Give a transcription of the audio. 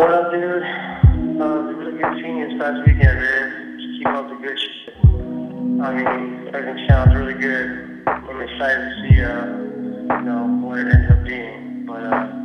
What up, dude? Uh, it was really good seeing you this past weekend, man. Just keep up the good shit. I mean, everything sounds really good. I'm excited to see, uh, you know, what it ends up being. But, uh,